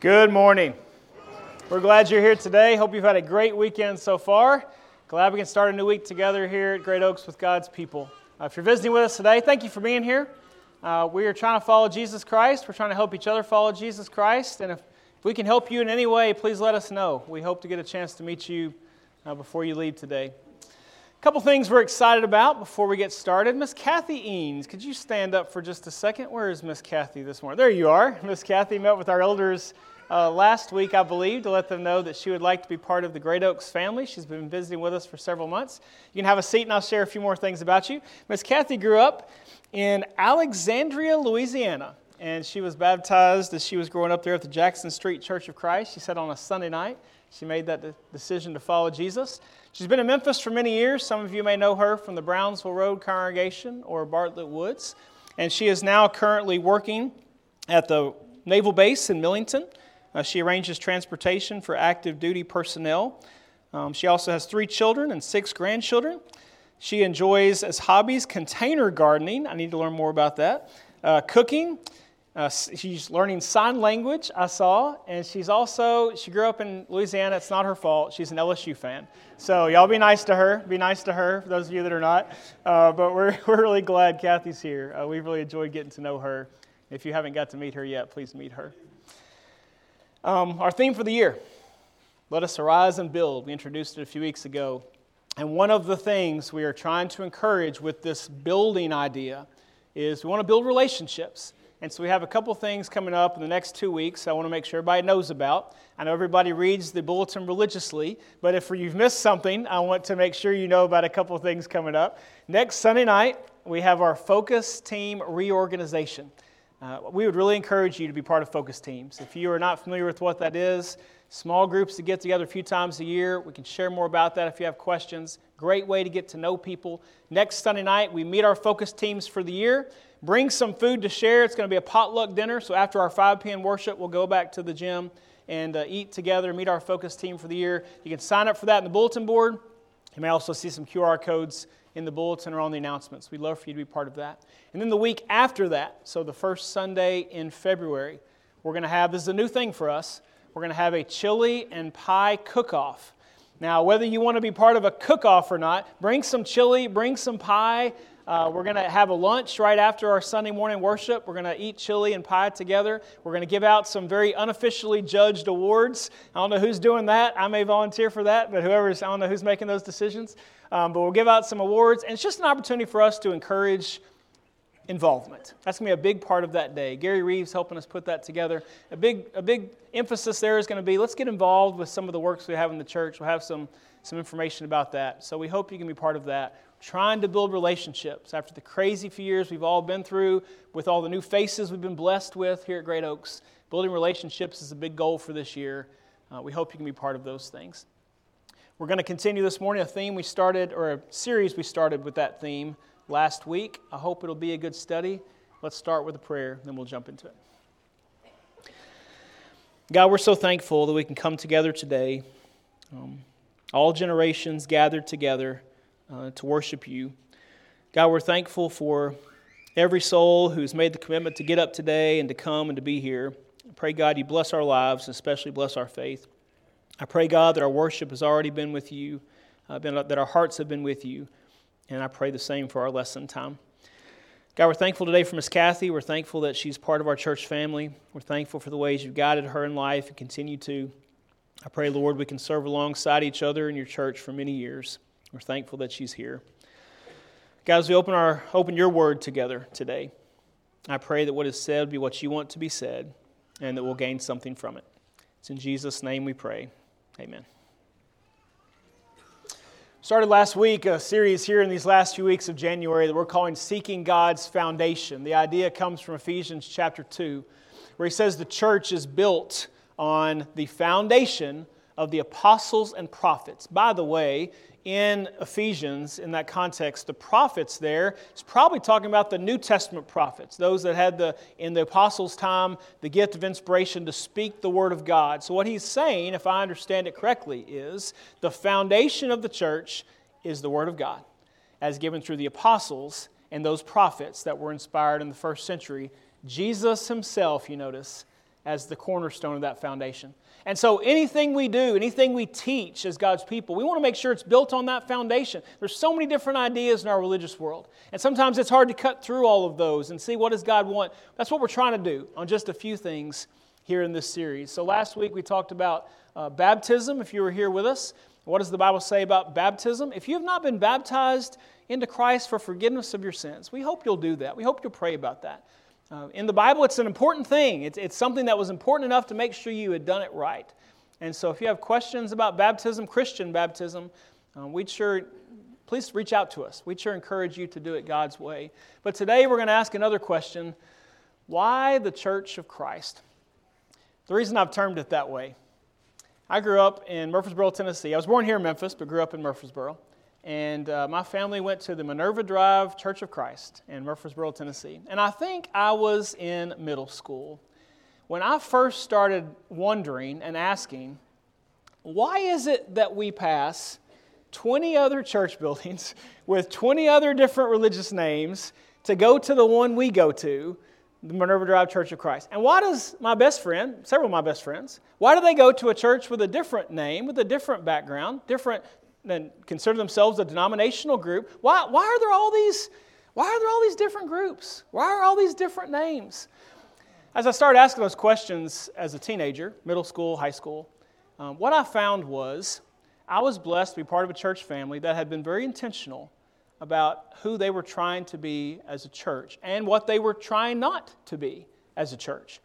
Good morning. We're glad you're here today. Hope you've had a great weekend so far. Glad we can start a new week together here at Great Oaks with God's people. Uh, if you're visiting with us today, thank you for being here. Uh, we are trying to follow Jesus Christ. We're trying to help each other follow Jesus Christ. And if, if we can help you in any way, please let us know. We hope to get a chance to meet you uh, before you leave today. Couple things we're excited about before we get started. Miss Kathy Eanes, could you stand up for just a second? Where is Miss Kathy this morning? There you are. Miss Kathy met with our elders uh, last week, I believe, to let them know that she would like to be part of the Great Oaks family. She's been visiting with us for several months. You can have a seat, and I'll share a few more things about you. Miss Kathy grew up in Alexandria, Louisiana, and she was baptized as she was growing up there at the Jackson Street Church of Christ. She said on a Sunday night, she made that decision to follow Jesus. She's been in Memphis for many years. Some of you may know her from the Brownsville Road congregation or Bartlett Woods. And she is now currently working at the Naval Base in Millington. Uh, she arranges transportation for active duty personnel. Um, she also has three children and six grandchildren. She enjoys as hobbies container gardening. I need to learn more about that. Uh, cooking. Uh, she's learning sign language, I saw, and she's also, she grew up in Louisiana. It's not her fault. She's an LSU fan. So, y'all be nice to her. Be nice to her, for those of you that are not. Uh, but we're, we're really glad Kathy's here. Uh, we've really enjoyed getting to know her. If you haven't got to meet her yet, please meet her. Um, our theme for the year let us arise and build. We introduced it a few weeks ago. And one of the things we are trying to encourage with this building idea is we want to build relationships. And so we have a couple things coming up in the next two weeks I want to make sure everybody knows about. I know everybody reads the bulletin religiously, but if you've missed something, I want to make sure you know about a couple things coming up. Next Sunday night, we have our focus team reorganization. Uh, we would really encourage you to be part of focus teams. If you are not familiar with what that is, small groups to get together a few times a year. We can share more about that if you have questions. Great way to get to know people. Next Sunday night, we meet our focus teams for the year. Bring some food to share. It's going to be a potluck dinner. So after our 5 p.m. worship, we'll go back to the gym and uh, eat together, meet our focus team for the year. You can sign up for that in the bulletin board. You may also see some QR codes in the bulletin or on the announcements. We'd love for you to be part of that. And then the week after that, so the first Sunday in February, we're going to have this is a new thing for us. We're going to have a chili and pie cook off. Now, whether you want to be part of a cook off or not, bring some chili, bring some pie. Uh, we're going to have a lunch right after our Sunday morning worship. We're going to eat chili and pie together. We're going to give out some very unofficially judged awards. I don't know who's doing that. I may volunteer for that, but whoever's, I don't know who's making those decisions. Um, but we'll give out some awards, and it's just an opportunity for us to encourage involvement. That's going to be a big part of that day. Gary Reeves helping us put that together. A big, a big emphasis there is going to be let's get involved with some of the works we have in the church. We'll have some, some information about that. So we hope you can be part of that. Trying to build relationships after the crazy few years we've all been through, with all the new faces we've been blessed with here at Great Oaks. Building relationships is a big goal for this year. Uh, we hope you can be part of those things. We're going to continue this morning a theme we started, or a series we started with that theme last week. I hope it'll be a good study. Let's start with a prayer, then we'll jump into it. God, we're so thankful that we can come together today, um, all generations gathered together uh, to worship you. God, we're thankful for every soul who's made the commitment to get up today and to come and to be here. I pray, God, you bless our lives, especially bless our faith. I pray, God, that our worship has already been with you, uh, been, that our hearts have been with you, and I pray the same for our lesson time. God, we're thankful today for Miss Kathy. We're thankful that she's part of our church family. We're thankful for the ways you've guided her in life and continue to. I pray, Lord, we can serve alongside each other in your church for many years. We're thankful that she's here. God, as we open, our, open your word together today, I pray that what is said be what you want to be said and that we'll gain something from it. It's in Jesus' name we pray. Amen. Started last week a series here in these last few weeks of January that we're calling Seeking God's Foundation. The idea comes from Ephesians chapter 2, where he says the church is built on the foundation of the apostles and prophets. By the way, in Ephesians, in that context, the prophets there is probably talking about the New Testament prophets, those that had the, in the apostles' time, the gift of inspiration to speak the word of God. So, what he's saying, if I understand it correctly, is the foundation of the church is the word of God, as given through the apostles and those prophets that were inspired in the first century. Jesus himself, you notice, as the cornerstone of that foundation. And so anything we do, anything we teach as God's people, we want to make sure it's built on that foundation. There's so many different ideas in our religious world. And sometimes it's hard to cut through all of those and see what does God want. That's what we're trying to do on just a few things here in this series. So last week we talked about uh, baptism, if you were here with us. What does the Bible say about baptism? If you have not been baptized into Christ for forgiveness of your sins, we hope you'll do that. We hope you'll pray about that. Uh, in the Bible, it's an important thing. It's, it's something that was important enough to make sure you had done it right. And so, if you have questions about baptism, Christian baptism, uh, we'd sure, please reach out to us. We'd sure encourage you to do it God's way. But today, we're going to ask another question Why the Church of Christ? The reason I've termed it that way I grew up in Murfreesboro, Tennessee. I was born here in Memphis, but grew up in Murfreesboro. And uh, my family went to the Minerva Drive Church of Christ in Murfreesboro, Tennessee. And I think I was in middle school when I first started wondering and asking, why is it that we pass 20 other church buildings with 20 other different religious names to go to the one we go to, the Minerva Drive Church of Christ? And why does my best friend, several of my best friends, why do they go to a church with a different name, with a different background, different and consider themselves a denominational group, why, why are there all these why are there all these different groups? Why are all these different names? As I started asking those questions as a teenager, middle school, high school, um, what I found was I was blessed to be part of a church family that had been very intentional about who they were trying to be as a church and what they were trying not to be as a church.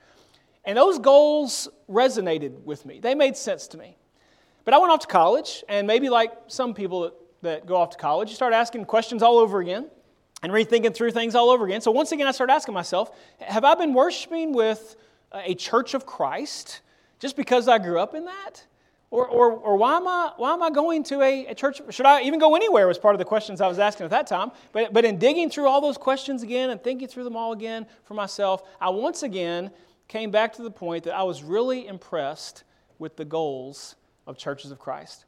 And those goals resonated with me, they made sense to me. But I went off to college, and maybe like some people that, that go off to college, you start asking questions all over again and rethinking through things all over again. So once again, I started asking myself, have I been worshiping with a church of Christ just because I grew up in that? Or, or, or why, am I, why am I going to a, a, church? Should I even go anywhere? Was part of the questions I was asking at that time. But, but in digging through all those questions again and thinking through them all again for myself, I once again came back to the point that I was really impressed with the goals of churches of Christ.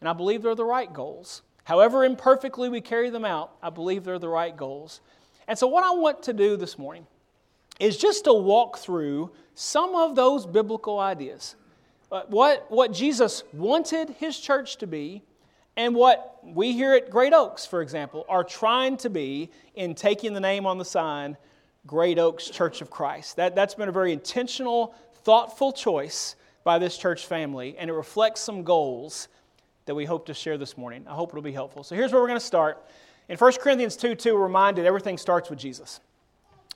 And I believe they're the right goals. However imperfectly we carry them out, I believe they're the right goals. And so, what I want to do this morning is just to walk through some of those biblical ideas. Uh, what, what Jesus wanted his church to be, and what we here at Great Oaks, for example, are trying to be in taking the name on the sign, Great Oaks Church of Christ. That, that's been a very intentional, thoughtful choice by this church family, and it reflects some goals that we hope to share this morning. I hope it'll be helpful. So here's where we're going to start. In 1 Corinthians 2 2, we're reminded everything starts with Jesus.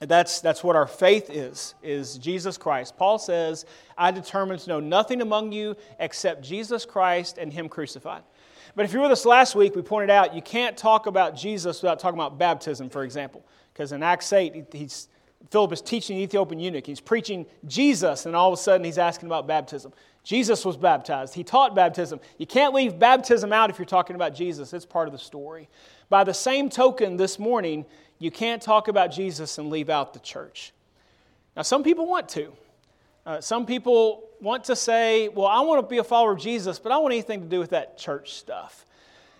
That's, that's what our faith is, is Jesus Christ. Paul says, I determined to know nothing among you except Jesus Christ and Him crucified. But if you were with us last week, we pointed out you can't talk about Jesus without talking about baptism, for example. Because in Acts 8, he's Philip is teaching the Ethiopian eunuch. He's preaching Jesus, and all of a sudden he's asking about baptism. Jesus was baptized. He taught baptism. You can't leave baptism out if you're talking about Jesus, it's part of the story. By the same token, this morning, you can't talk about Jesus and leave out the church. Now, some people want to. Uh, some people want to say, well, I want to be a follower of Jesus, but I don't want anything to do with that church stuff.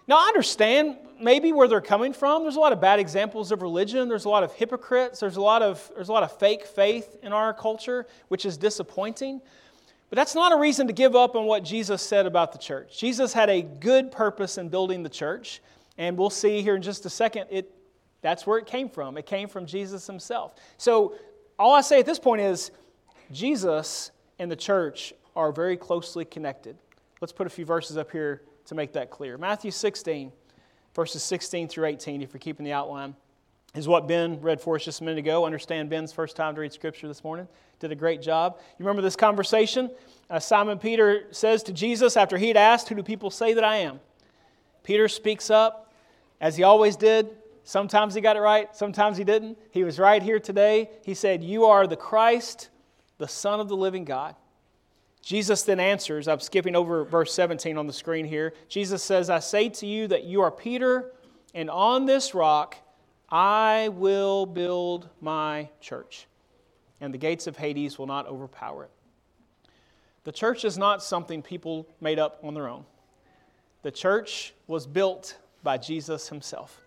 Now, I understand maybe where they're coming from. There's a lot of bad examples of religion. There's a lot of hypocrites. There's a lot of, there's a lot of fake faith in our culture, which is disappointing. But that's not a reason to give up on what Jesus said about the church. Jesus had a good purpose in building the church, and we'll see here in just a second, it, that's where it came from. It came from Jesus himself. So, all I say at this point is Jesus and the church are very closely connected. Let's put a few verses up here to make that clear. Matthew 16, verses 16 through 18, if you're keeping the outline, is what Ben read for us just a minute ago. Understand Ben's first time to read Scripture this morning. Did a great job. You remember this conversation? Uh, Simon Peter says to Jesus after he had asked, Who do people say that I am? Peter speaks up, as he always did. Sometimes he got it right, sometimes he didn't. He was right here today. He said, You are the Christ, the Son of the living God. Jesus then answers, I'm skipping over verse 17 on the screen here. Jesus says, I say to you that you are Peter, and on this rock I will build my church, and the gates of Hades will not overpower it. The church is not something people made up on their own. The church was built by Jesus himself.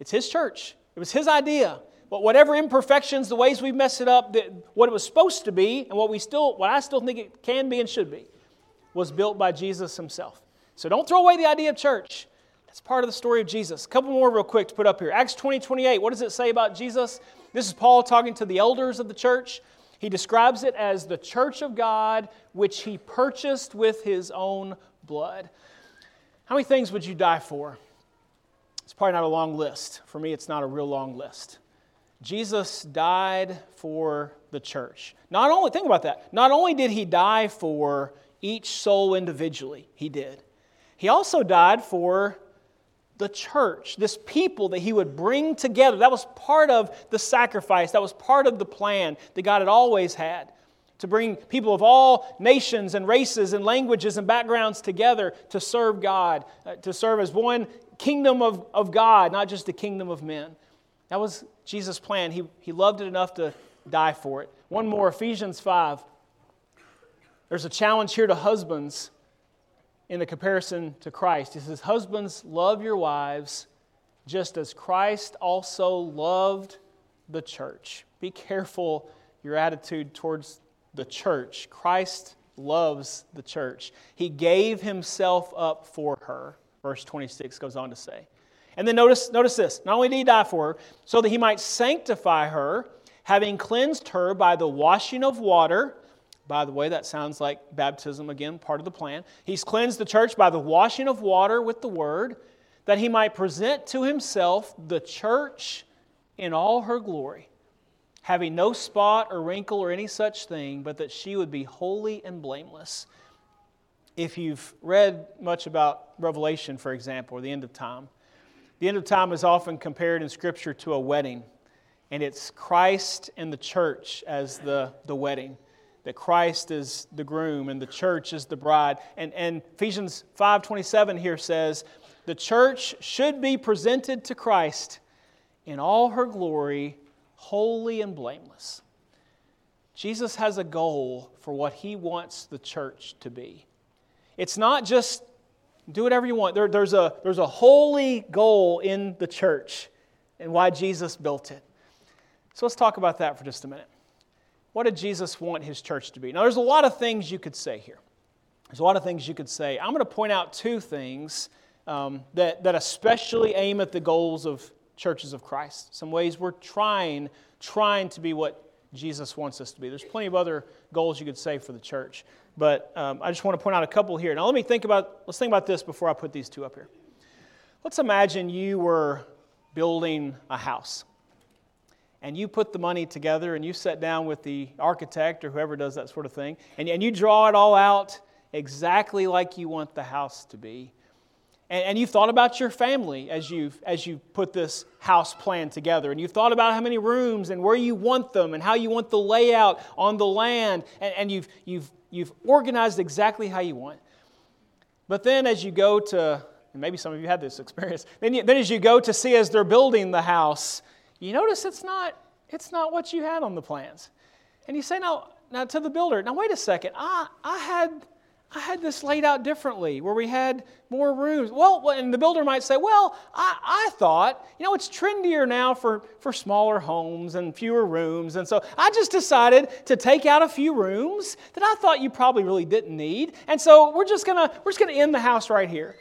It's his church, it was his idea whatever imperfections, the ways we mess it up, that what it was supposed to be, and what we still, what I still think it can be and should be, was built by Jesus himself. So don't throw away the idea of church. That's part of the story of Jesus. A couple more real quick to put up here. Acts 20, 28. What does it say about Jesus? This is Paul talking to the elders of the church. He describes it as the church of God, which he purchased with his own blood. How many things would you die for? It's probably not a long list. For me, it's not a real long list. Jesus died for the church. Not only, think about that, not only did he die for each soul individually, he did. He also died for the church, this people that he would bring together. That was part of the sacrifice, that was part of the plan that God had always had to bring people of all nations and races and languages and backgrounds together to serve God, uh, to serve as one kingdom of, of God, not just the kingdom of men. That was Jesus' plan. He, he loved it enough to die for it. One more Ephesians 5. There's a challenge here to husbands in the comparison to Christ. He says, Husbands, love your wives just as Christ also loved the church. Be careful your attitude towards the church. Christ loves the church. He gave himself up for her, verse 26 goes on to say. And then notice, notice this not only did he die for her, so that he might sanctify her, having cleansed her by the washing of water by the way, that sounds like baptism again, part of the plan. He's cleansed the church by the washing of water with the word, that he might present to himself the church in all her glory, having no spot or wrinkle or any such thing, but that she would be holy and blameless. If you've read much about Revelation, for example, or the end of time, the end of time is often compared in Scripture to a wedding, and it's Christ and the church as the, the wedding that Christ is the groom and the church is the bride. And, and Ephesians 5.27 here says, the church should be presented to Christ in all her glory, holy and blameless. Jesus has a goal for what he wants the church to be. It's not just do whatever you want. There, there's, a, there's a holy goal in the church and why Jesus built it. So let's talk about that for just a minute. What did Jesus want his church to be? Now, there's a lot of things you could say here. There's a lot of things you could say. I'm going to point out two things um, that, that especially aim at the goals of churches of Christ. Some ways we're trying, trying to be what Jesus wants us to be. There's plenty of other goals you could say for the church, but um, I just want to point out a couple here. Now, let me think about, let's think about this before I put these two up here. Let's imagine you were building a house and you put the money together and you sit down with the architect or whoever does that sort of thing, and, and you draw it all out exactly like you want the house to be. And, and you've thought about your family as you've, as you put this house plan together. And you've thought about how many rooms and where you want them and how you want the layout on the land. And, and you've, you've, you've organized exactly how you want. But then as you go to, and maybe some of you had this experience, then, you, then as you go to see as they're building the house, you notice it's not, it's not what you had on the plans. And you say, now, now to the builder, now wait a second, I, I had I had this laid out differently where we had more rooms. Well, and the builder might say, Well, I, I thought, you know, it's trendier now for, for smaller homes and fewer rooms. And so I just decided to take out a few rooms that I thought you probably really didn't need. And so we're just gonna we're just gonna end the house right here.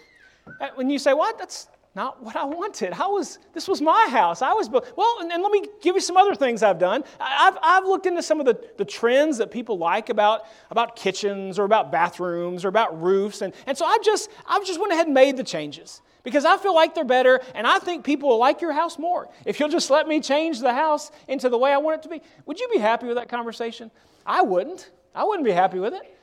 Uh, when you say, What? That's not what I wanted. I was, this was my house. I was, well, and, and let me give you some other things I've done. I've, I've looked into some of the, the trends that people like about, about kitchens or about bathrooms or about roofs. And, and so I've just, I've just went ahead and made the changes because I feel like they're better and I think people will like your house more. If you'll just let me change the house into the way I want it to be, would you be happy with that conversation? I wouldn't. I wouldn't be happy with it.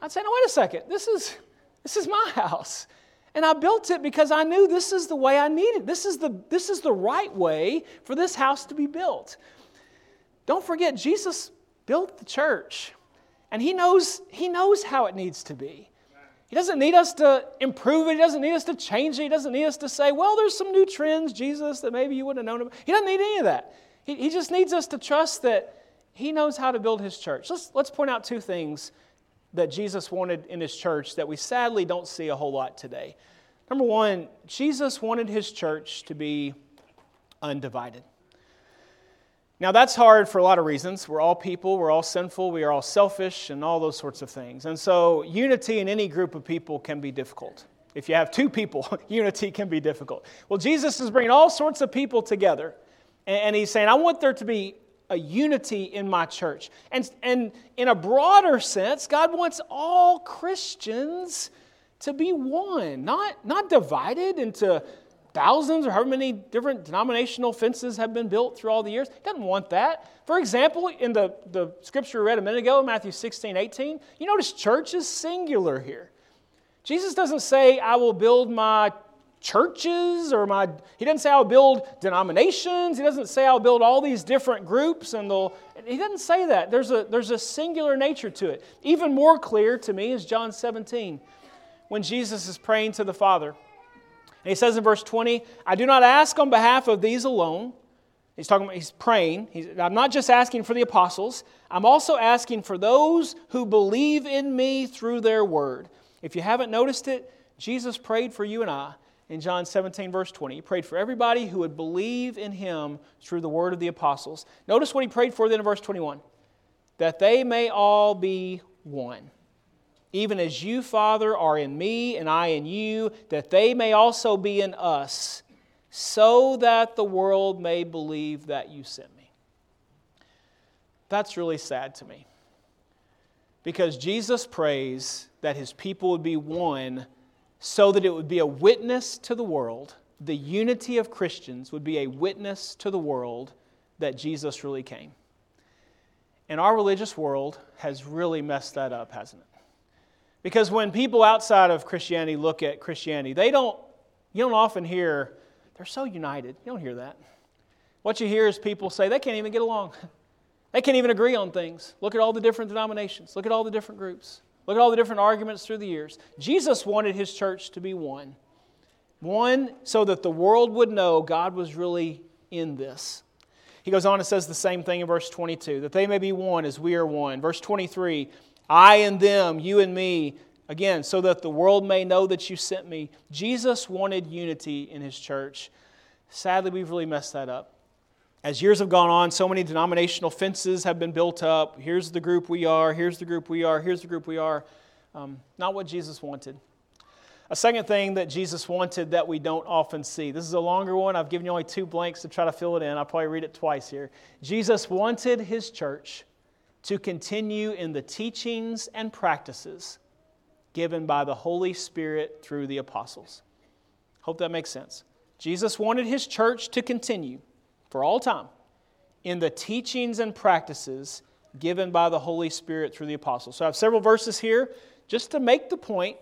I'd say, no, wait a second. This is, this is my house. And I built it because I knew this is the way I needed. This is the, this is the right way for this house to be built. Don't forget, Jesus built the church. And he knows, he knows how it needs to be. He doesn't need us to improve it. He doesn't need us to change it. He doesn't need us to say, well, there's some new trends, Jesus, that maybe you wouldn't have known about. He doesn't need any of that. He, he just needs us to trust that he knows how to build his church. Let's, let's point out two things that Jesus wanted in his church that we sadly don't see a whole lot today. Number one, Jesus wanted his church to be undivided. Now, that's hard for a lot of reasons. We're all people, we're all sinful, we are all selfish, and all those sorts of things. And so, unity in any group of people can be difficult. If you have two people, unity can be difficult. Well, Jesus is bringing all sorts of people together, and he's saying, I want there to be a unity in my church. And, and in a broader sense, God wants all Christians to be one, not, not divided into thousands or however many different denominational fences have been built through all the years. He doesn't want that. For example, in the, the scripture we read a minute ago, Matthew 16, 18, you notice church is singular here. Jesus doesn't say, I will build my churches? Or my he doesn't say i'll build denominations. He doesn't say i'll build all these different groups and they'll he doesn't say that. There's a there's a singular nature to it. Even more clear to me is john 17 when jesus is praying to the father. And he says in verse 20, I do not ask on behalf of these alone. He's talking about, he's praying. He's, I'm not just asking for the apostles, I'm also asking for those who believe in me through their word. If you haven't noticed it, Jesus prayed for you and I in John 17, verse 20. He prayed for everybody who would believe in him through the word of the apostles. Notice what he prayed for then in verse 21 that they may all be one even as you, Father, are in me and I in you, that they may also be in us, so that the world may believe that you sent me. That's really sad to me. Because Jesus prays that his people would be one so that it would be a witness to the world. The unity of Christians would be a witness to the world that Jesus really came. And our religious world has really messed that up, hasn't it? Because when people outside of Christianity look at Christianity, they don't, you don't often hear, they're so united. You don't hear that. What you hear is people say they can't even get along. They can't even agree on things. Look at all the different denominations. Look at all the different groups. Look at all the different arguments through the years. Jesus wanted his church to be one. One so that the world would know God was really in this. He goes on and says the same thing in verse 22 that they may be one as we are one. Verse 23 I and them, you and me, again, so that the world may know that you sent me. Jesus wanted unity in his church. Sadly, we've really messed that up. As years have gone on, so many denominational fences have been built up. Here's the group we are, here's the group we are, here's the group we are. Um, not what Jesus wanted. A second thing that Jesus wanted that we don't often see. This is a longer one. I've given you only two blanks to try to fill it in. I'll probably read it twice here. Jesus wanted his church to continue in the teachings and practices given by the Holy Spirit through the apostles. Hope that makes sense. Jesus wanted his church to continue for all time in the teachings and practices given by the Holy Spirit through the apostles. So I have several verses here just to make the point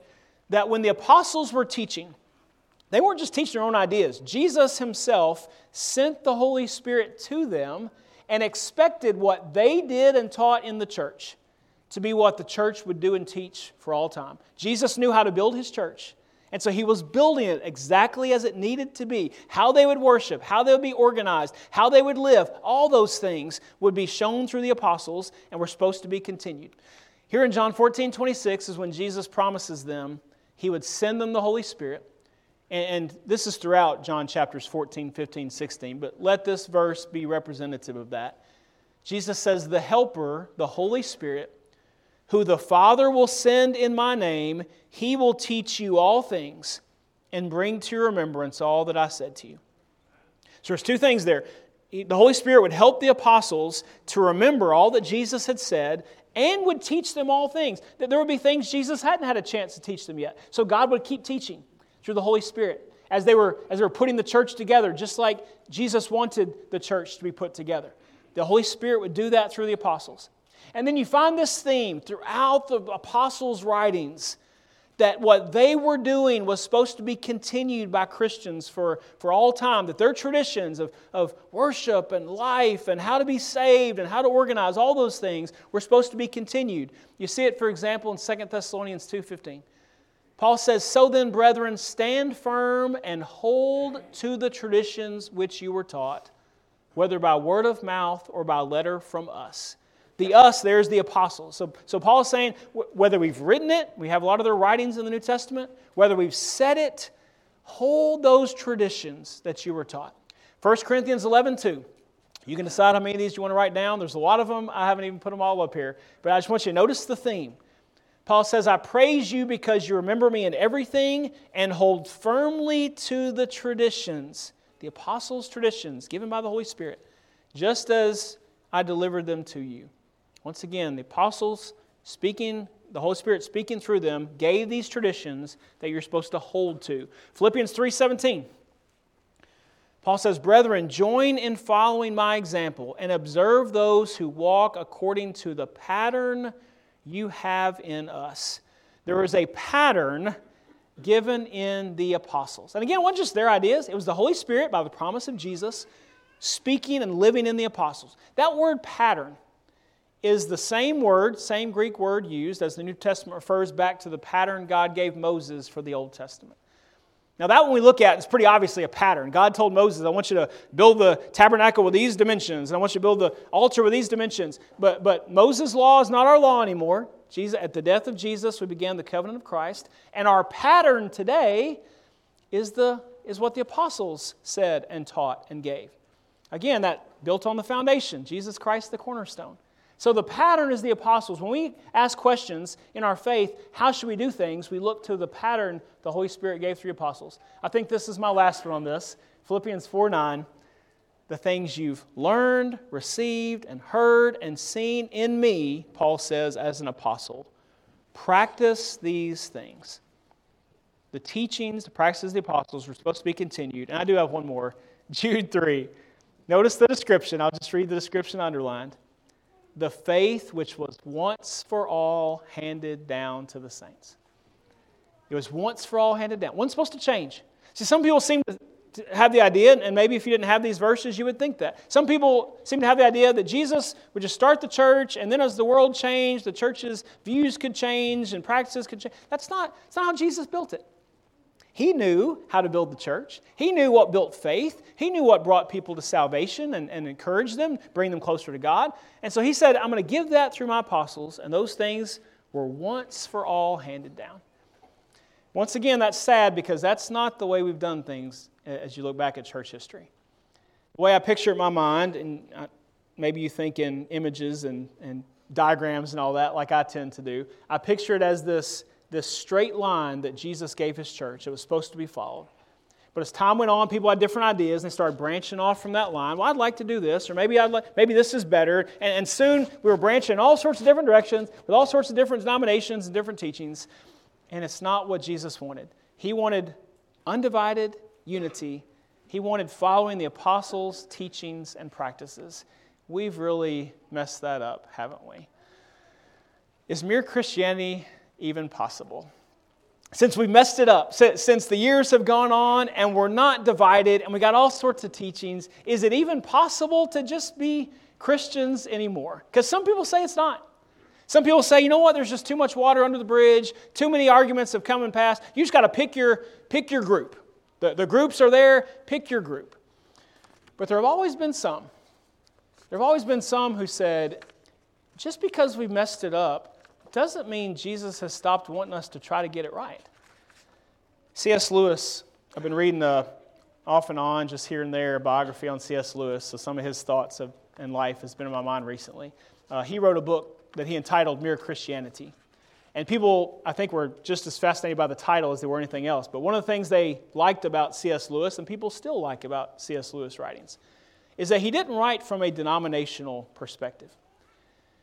that when the apostles were teaching, they weren't just teaching their own ideas. Jesus himself sent the Holy Spirit to them and expected what they did and taught in the church to be what the church would do and teach for all time. Jesus knew how to build his church. And so he was building it exactly as it needed to be. How they would worship, how they would be organized, how they would live, all those things would be shown through the apostles and were supposed to be continued. Here in John 14, 26 is when Jesus promises them he would send them the Holy Spirit and, this is throughout John chapters 14, 15, 16, but let this verse be representative of that. Jesus says, The Helper, the Holy Spirit, who the Father will send in my name, he will teach you all things and bring to your remembrance all that I said to you. So there's two things there. The Holy Spirit would help the apostles to remember all that Jesus had said and would teach them all things. That there would be things Jesus hadn't had a chance to teach them yet. So God would keep teaching through the Holy Spirit as they were as they were putting the church together, just like Jesus wanted the church to be put together. The Holy Spirit would do that through the apostles. And then you find this theme throughout the apostles' writings that what they were doing was supposed to be continued by Christians for, for all time, that their traditions of, of worship and life and how to be saved and how to organize, all those things were supposed to be continued. You see it, for example, in 2 Thessalonians 2.15. Paul says, So then, brethren, stand firm and hold to the traditions which you were taught, whether by word of mouth or by letter from us. The us, there's the apostles. So, so Paul is saying, whether we've written it, we have a lot of their writings in the New Testament, whether we've said it, hold those traditions that you were taught. 1 Corinthians 11 2. You can decide how many of these you want to write down. There's a lot of them. I haven't even put them all up here. But I just want you to notice the theme. Paul says, I praise you because you remember me in everything and hold firmly to the traditions, the apostles' traditions given by the Holy Spirit, just as I delivered them to you. Once again, the apostles speaking, the Holy Spirit speaking through them, gave these traditions that you're supposed to hold to. Philippians 3:17. Paul says, Brethren, join in following my example and observe those who walk according to the pattern you have in us. There is a pattern given in the apostles. And again, it wasn't just their ideas, it was the Holy Spirit, by the promise of Jesus, speaking and living in the apostles. That word pattern is the same word, same Greek word used as the New Testament refers back to the pattern God gave Moses for the Old Testament. Now, that one we look at is pretty obviously a pattern. God told Moses, I want you to build the tabernacle with these dimensions, and I want you to build the altar with these dimensions. But, but Moses' law is not our law anymore. Jesus, at the death of Jesus, we began the covenant of Christ. And our pattern today is, the, is what the apostles said and taught and gave. Again, that built on the foundation Jesus Christ, the cornerstone. So the pattern is the apostles. When we ask questions in our faith, how should we do things? We look to the pattern the Holy Spirit gave through the apostles. I think this is my last one on this. Philippians 4 9. The things you've learned, received, and heard and seen in me, Paul says, as an apostle. Practice these things. The teachings, the practices of the apostles were supposed to be continued. And I do have one more. Jude 3. Notice the description. I'll just read the description underlined the faith which was once for all handed down to the saints. It was once for all handed down. Wasn't supposed to change. See, some people seem to have the idea, and maybe if you didn't have these verses, you would think that. Some people seem to have the idea that Jesus would just start the church, and then as the world changed, the church's views could change and practices could change. That's not, that's not how Jesus built it. He knew how to build the church. He knew what built faith. He knew what brought people to salvation and, and encouraged them, bring them closer to God. And so he said, I'm going to give that through my apostles, and those things were once for all handed down. Once again, that's sad because that's not the way we've done things as you look back at church history. The way I picture it in my mind, and uh, maybe you think in images and, and diagrams and all that, like I tend to do, I picture it as this this straight line that Jesus gave his church. It was supposed to be followed. But as time went on, people had different ideas and they started branching off from that line. Well, I'd like to do this, or maybe, I'd like, maybe this is better. And, and soon we were branching in all sorts of different directions with all sorts of different denominations and different teachings. And it's not what Jesus wanted. He wanted undivided unity, He wanted following the apostles' teachings and practices. We've really messed that up, haven't we? Is mere Christianity even possible. Since we messed it up, since the years have gone on and we're not divided and we got all sorts of teachings, is it even possible to just be Christians anymore? Because some people say it's not. Some people say, you know what, there's just too much water under the bridge, too many arguments have come and passed. You just got to pick your, pick your group. The, the groups are there, pick your group. But there have always been some. There have always been some who said, just because we messed it up doesn't mean Jesus has stopped wanting us to try to get it right. C.S. Lewis, I've been reading a, off and on, just here and there, a biography on C.S. Lewis, so some of his thoughts of, in life has been in my mind recently. Uh, he wrote a book that he entitled Mere Christianity. And people, I think, were just as fascinated by the title as they were anything else. But one of the things they liked about C.S. Lewis, and people still like about C.S. Lewis writings, is that he didn't write from a denominational perspective.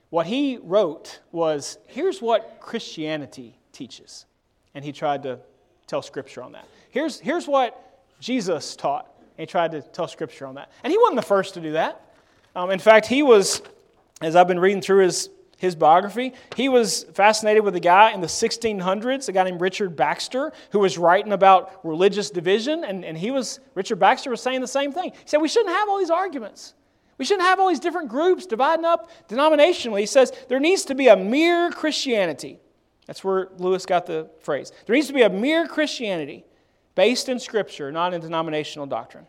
What he wrote was here's what Christianity teaches. And he tried to tell scripture on that. Here's, here's what Jesus taught. And he tried to tell scripture on that. And he wasn't the first to do that. Um, in fact, he was, as I've been reading through his, his biography, he was fascinated with a guy in the 1600s, a guy named Richard Baxter, who was writing about religious division. And, and he was, Richard Baxter was saying the same thing. He said, We shouldn't have all these arguments. We shouldn't have all these different groups dividing up denominationally. He says there needs to be a mere Christianity. That's where Lewis got the phrase. There needs to be a mere Christianity based in Scripture, not in denominational doctrine.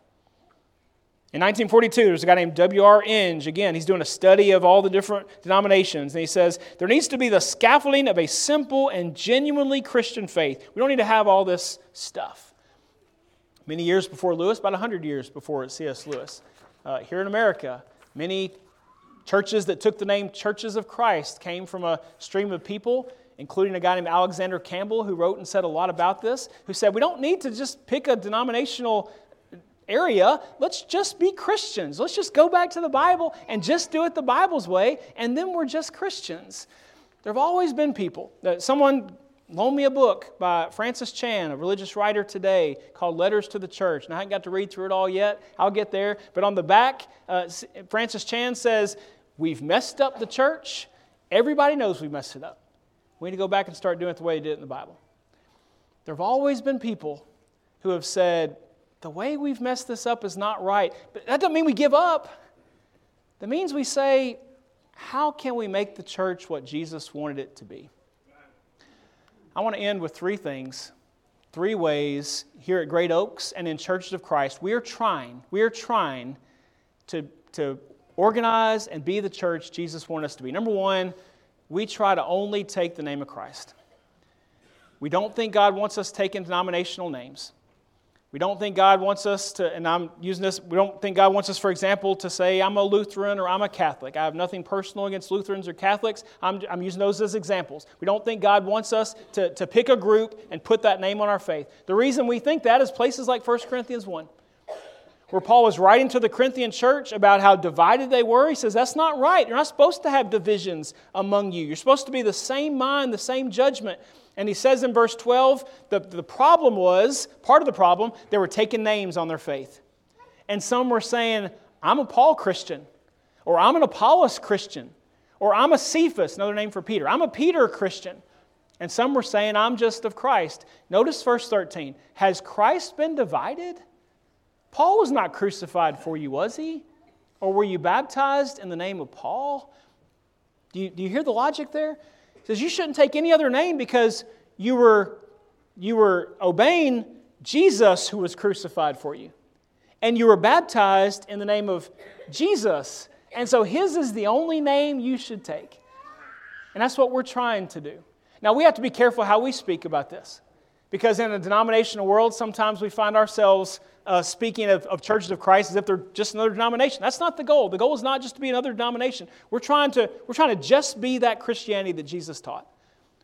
In 1942, there's a guy named W.R. Inge. Again, he's doing a study of all the different denominations, and he says there needs to be the scaffolding of a simple and genuinely Christian faith. We don't need to have all this stuff. Many years before Lewis, about 100 years before C.S. Lewis, uh, here in America, Many churches that took the name Churches of Christ came from a stream of people, including a guy named Alexander Campbell, who wrote and said a lot about this, who said, We don't need to just pick a denominational area. Let's just be Christians. Let's just go back to the Bible and just do it the Bible's way, and then we're just Christians. There have always been people. That someone loaned me a book by Francis Chan, a religious writer today, called Letters to the Church. And I haven't got to read through it all yet. I'll get there. But on the back, uh, Francis Chan says, We've messed up the church. Everybody knows we messed it up. We need to go back and start doing it the way he did it in the Bible. There have always been people who have said, the way we've messed this up is not right. But that doesn't mean we give up. That means we say, how can we make the church what Jesus wanted it to be? I want to end with three things, three ways here at Great Oaks and in Churches of Christ. We are trying, we are trying to, to organize and be the church Jesus wanted us to be. Number one, we try to only take the name of Christ. We don't think God wants us taking denominational names. We don't think God wants us to, and I'm using this, we don't think God wants us, for example, to say, I'm a Lutheran or I'm a Catholic. I have nothing personal against Lutherans or Catholics. I'm, I'm using those as examples. We don't think God wants us to, to pick a group and put that name on our faith. The reason we think that is places like 1 Corinthians 1 where Paul was writing to the Corinthian church about how divided they were. He says, That's not right. You're not supposed to have divisions among you. You're supposed to be the same mind, the same judgment. And he says in verse 12, the, the problem was, part of the problem, they were taking names on their faith. And some were saying, I'm a Paul Christian, or I'm an Apollos Christian, or I'm a Cephas, another name for Peter. I'm a Peter Christian. And some were saying, I'm just of Christ. Notice verse 13. Has Christ been divided? Paul was not crucified for you, was he? Or were you baptized in the name of Paul? Do you, do you hear the logic there? Says you shouldn't take any other name because you were, you were obeying Jesus who was crucified for you. And you were baptized in the name of Jesus. And so his is the only name you should take. And that's what we're trying to do. Now, we have to be careful how we speak about this. Because in a denominational world, sometimes we find ourselves uh, speaking of, of, churches of Christ as if they're just another denomination. That's not the goal. The goal is not just to be another denomination. We're trying to, we're trying to just be that Christianity that Jesus taught.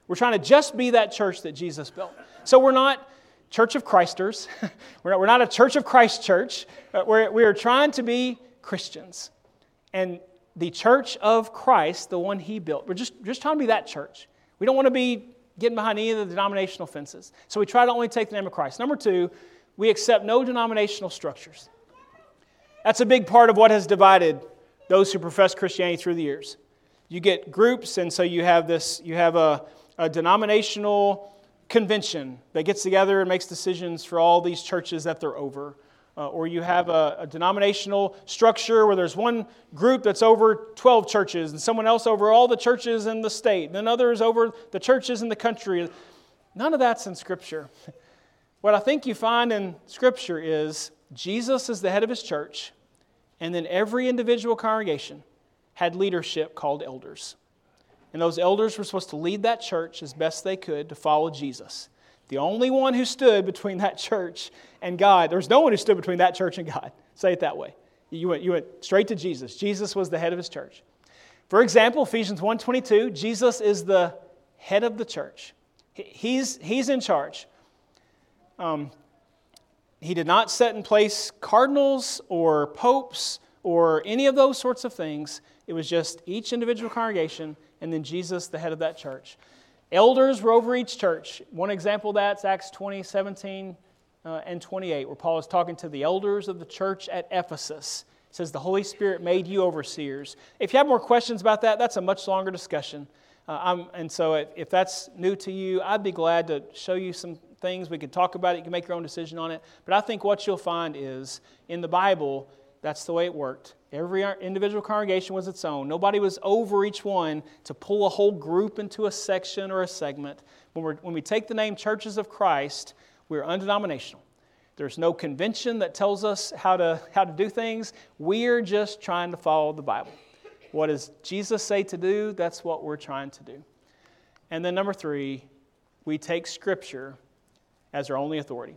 We're trying to just be that church that Jesus built. So we're not Church of Christers. we're, not, we're not a Church of Christ church. We're, we are trying to be Christians. And the church of Christ, the one he built, we're just, just trying to be that church. We don't want to be getting behind any of the denominational fences. So we try to only take the name of Christ. Number two, we accept no denominational structures. That's a big part of what has divided those who profess Christianity through the years. You get groups, and so you have this, you have a, a denominational convention that gets together and makes decisions for all these churches that they're over. Uh, or you have a, a, denominational structure where there's one group that's over 12 churches and someone else over all the churches in the state, and then others over the churches in the country. None of that's in Scripture. What I think you find in Scripture is Jesus is the head of his church, and then every individual congregation had leadership called elders. And those elders were supposed to lead that church as best they could to follow Jesus. The only one who stood between that church and God, there was no one who stood between that church and God. Say it that way. You went, you went straight to Jesus. Jesus was the head of his church. For example, Ephesians 1.22, Jesus is the head of the church. He's, he's in charge. Um, he did not set in place cardinals or popes or any of those sorts of things. It was just each individual congregation and then Jesus, the head of that church. Elders were over each church. One example of that is Acts 20, 17, uh, and 28, where Paul is talking to the elders of the church at Ephesus. Says, The Holy Spirit made you overseers. If you have more questions about that, that's a much longer discussion. Uh, and so if, if that's new to you, I'd be glad to show you some things. We could talk about it. You can make your own decision on it. But I think what you'll find is in the Bible, that's the way it worked. Every individual congregation was its own. Nobody was over each one to pull a whole group into a section or a segment. When, when we take the name Churches of Christ, we're undenominational. There's no convention that tells us how to, how to do things. We're just trying to follow the Bible. What does Jesus say to do? That's what we're trying to do. And then, number three, we take Scripture as our only authority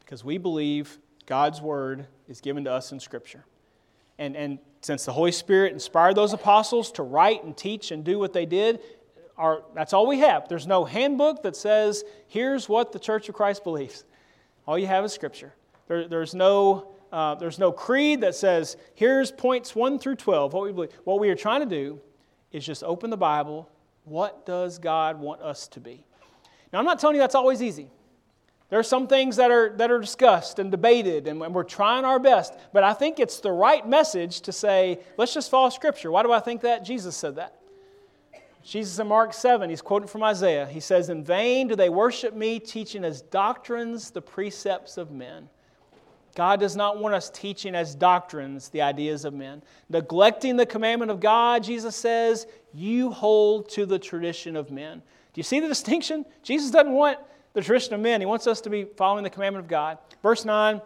because we believe God's word is given to us in Scripture. And, and since the Holy Spirit inspired those apostles to write and teach and do what they did, our, that's all we have. There's no handbook that says, here's what the Church of Christ believes. All you have is Scripture. There, there's, no, uh, there's no creed that says, here's points 1 through 12. What we, believe. what we are trying to do is just open the Bible. What does God want us to be? Now, I'm not telling you that's always easy. There are some things that are, that are discussed and debated, and, we're trying our best. But I think it's the right message to say, let's just follow Scripture. Why do I think that? Jesus said that. Jesus in Mark 7, he's quoting from Isaiah. He says, In vain do they worship me, teaching as doctrines the precepts of men. God does not want us teaching as doctrines the ideas of men. Neglecting the commandment of God, Jesus says, you hold to the tradition of men. Do you see the distinction? Jesus doesn't want the tradition of men, He wants us to be following the commandment of God. Verse 9,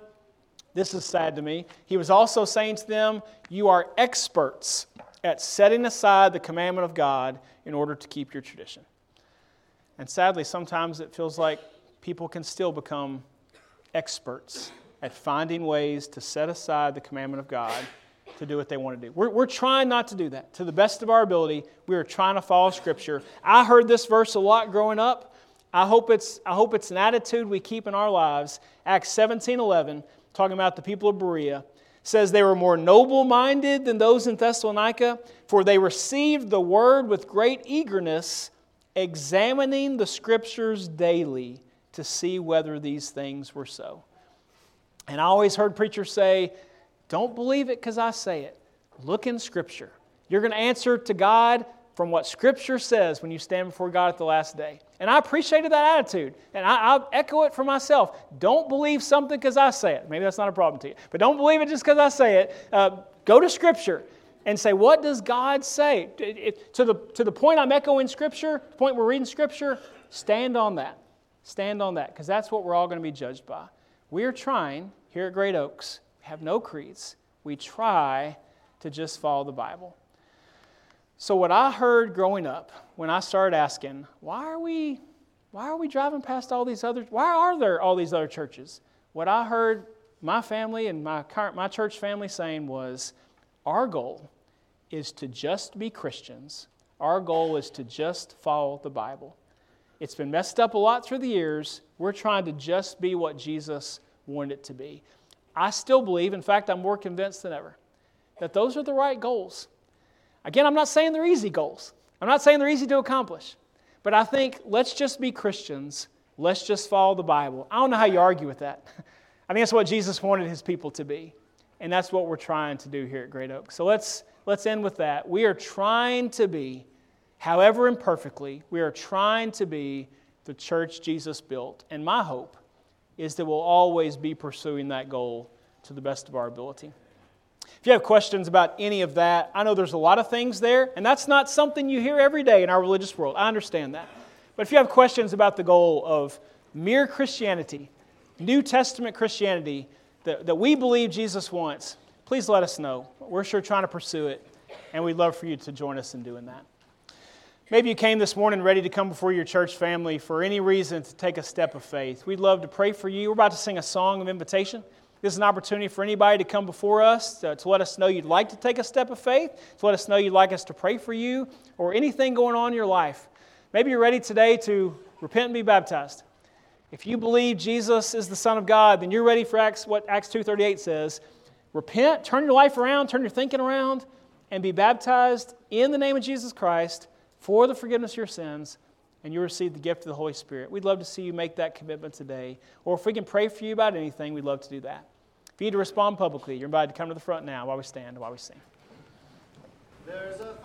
this is sad to me. He was also saying to them, You are experts at setting aside the commandment of God in order to keep your tradition. And sadly, sometimes it feels like people can still become experts at finding ways to set aside the commandment of God to do what they want to do. We're, we're trying not to do that. To the best of our ability, we are trying to follow Scripture. I heard this verse a lot growing up. I hope it's, I hope it's an attitude we keep in our lives. Acts 17 11, talking about the people of Berea says they were more noble minded than those in Thessalonica, for they received the word with great eagerness, examining the scriptures daily to see whether these things were so. And I always heard preachers say, Don't believe it because I say it. Look in scripture. You're going to answer to God from what Scripture says when you stand before God at the last day. And I appreciated that attitude. And I, will echo it for myself. Don't believe something because I say it. Maybe that's not a problem to you. But don't believe it just because I say it. Uh, go to Scripture and say, what does God say? It, it, to, the, to the point I'm echoing Scripture, the point we're reading Scripture, stand on that. Stand on that because that's what we're all going to be judged by. We are trying here at Great Oaks, we have no creeds. We try to just follow the Bible. So, what I heard growing up when I started asking, why are we, why are we driving past all these other, why are there all these other churches? What I heard my family and my, current, my church family saying was, our goal is to just be Christians. Our goal is to just follow the Bible. It's been messed up a lot through the years. We're trying to just be what Jesus wanted it to be. I still believe, in fact, I'm more convinced than ever, that those are the right goals. Again, I'm not saying they're easy goals. I'm not saying they're easy to accomplish. But I think let's just be Christians. Let's just follow the Bible. I don't know how you argue with that. I think that's what Jesus wanted his people to be. And that's what we're trying to do here at Great Oak. So let's, let's end with that. We are trying to be, however imperfectly, we are trying to be the church Jesus built. And my hope is that we'll always be pursuing that goal to the best of our ability. If you have questions about any of that, I know there's a lot of things there, and that's not something you hear every day in our religious world. I understand that. But if you have questions about the goal of mere Christianity, New Testament Christianity that, that we believe Jesus wants, please let us know. We're sure trying to pursue it, and we'd love for you to join us in doing that. Maybe you came this morning ready to come before your church family for any reason to take a step of faith. We'd love to pray for you. We're about to sing a song of invitation. This is an opportunity for anybody to come before us to, to, let us know you'd like to take a step of faith, to let us know you'd like us to pray for you, or anything going on in your life. Maybe you're ready today to repent and be baptized. If you believe Jesus is the Son of God, then you're ready for Acts, what Acts 2.38 says. Repent, turn your life around, turn your thinking around, and be baptized in the name of Jesus Christ for the forgiveness of your sins and you receive the gift of the Holy Spirit. We'd love to see you make that commitment today. Or if we can pray for you about anything, we'd love to do that. Need to respond publicly, you're invited to come to the front now while we stand, while we sing.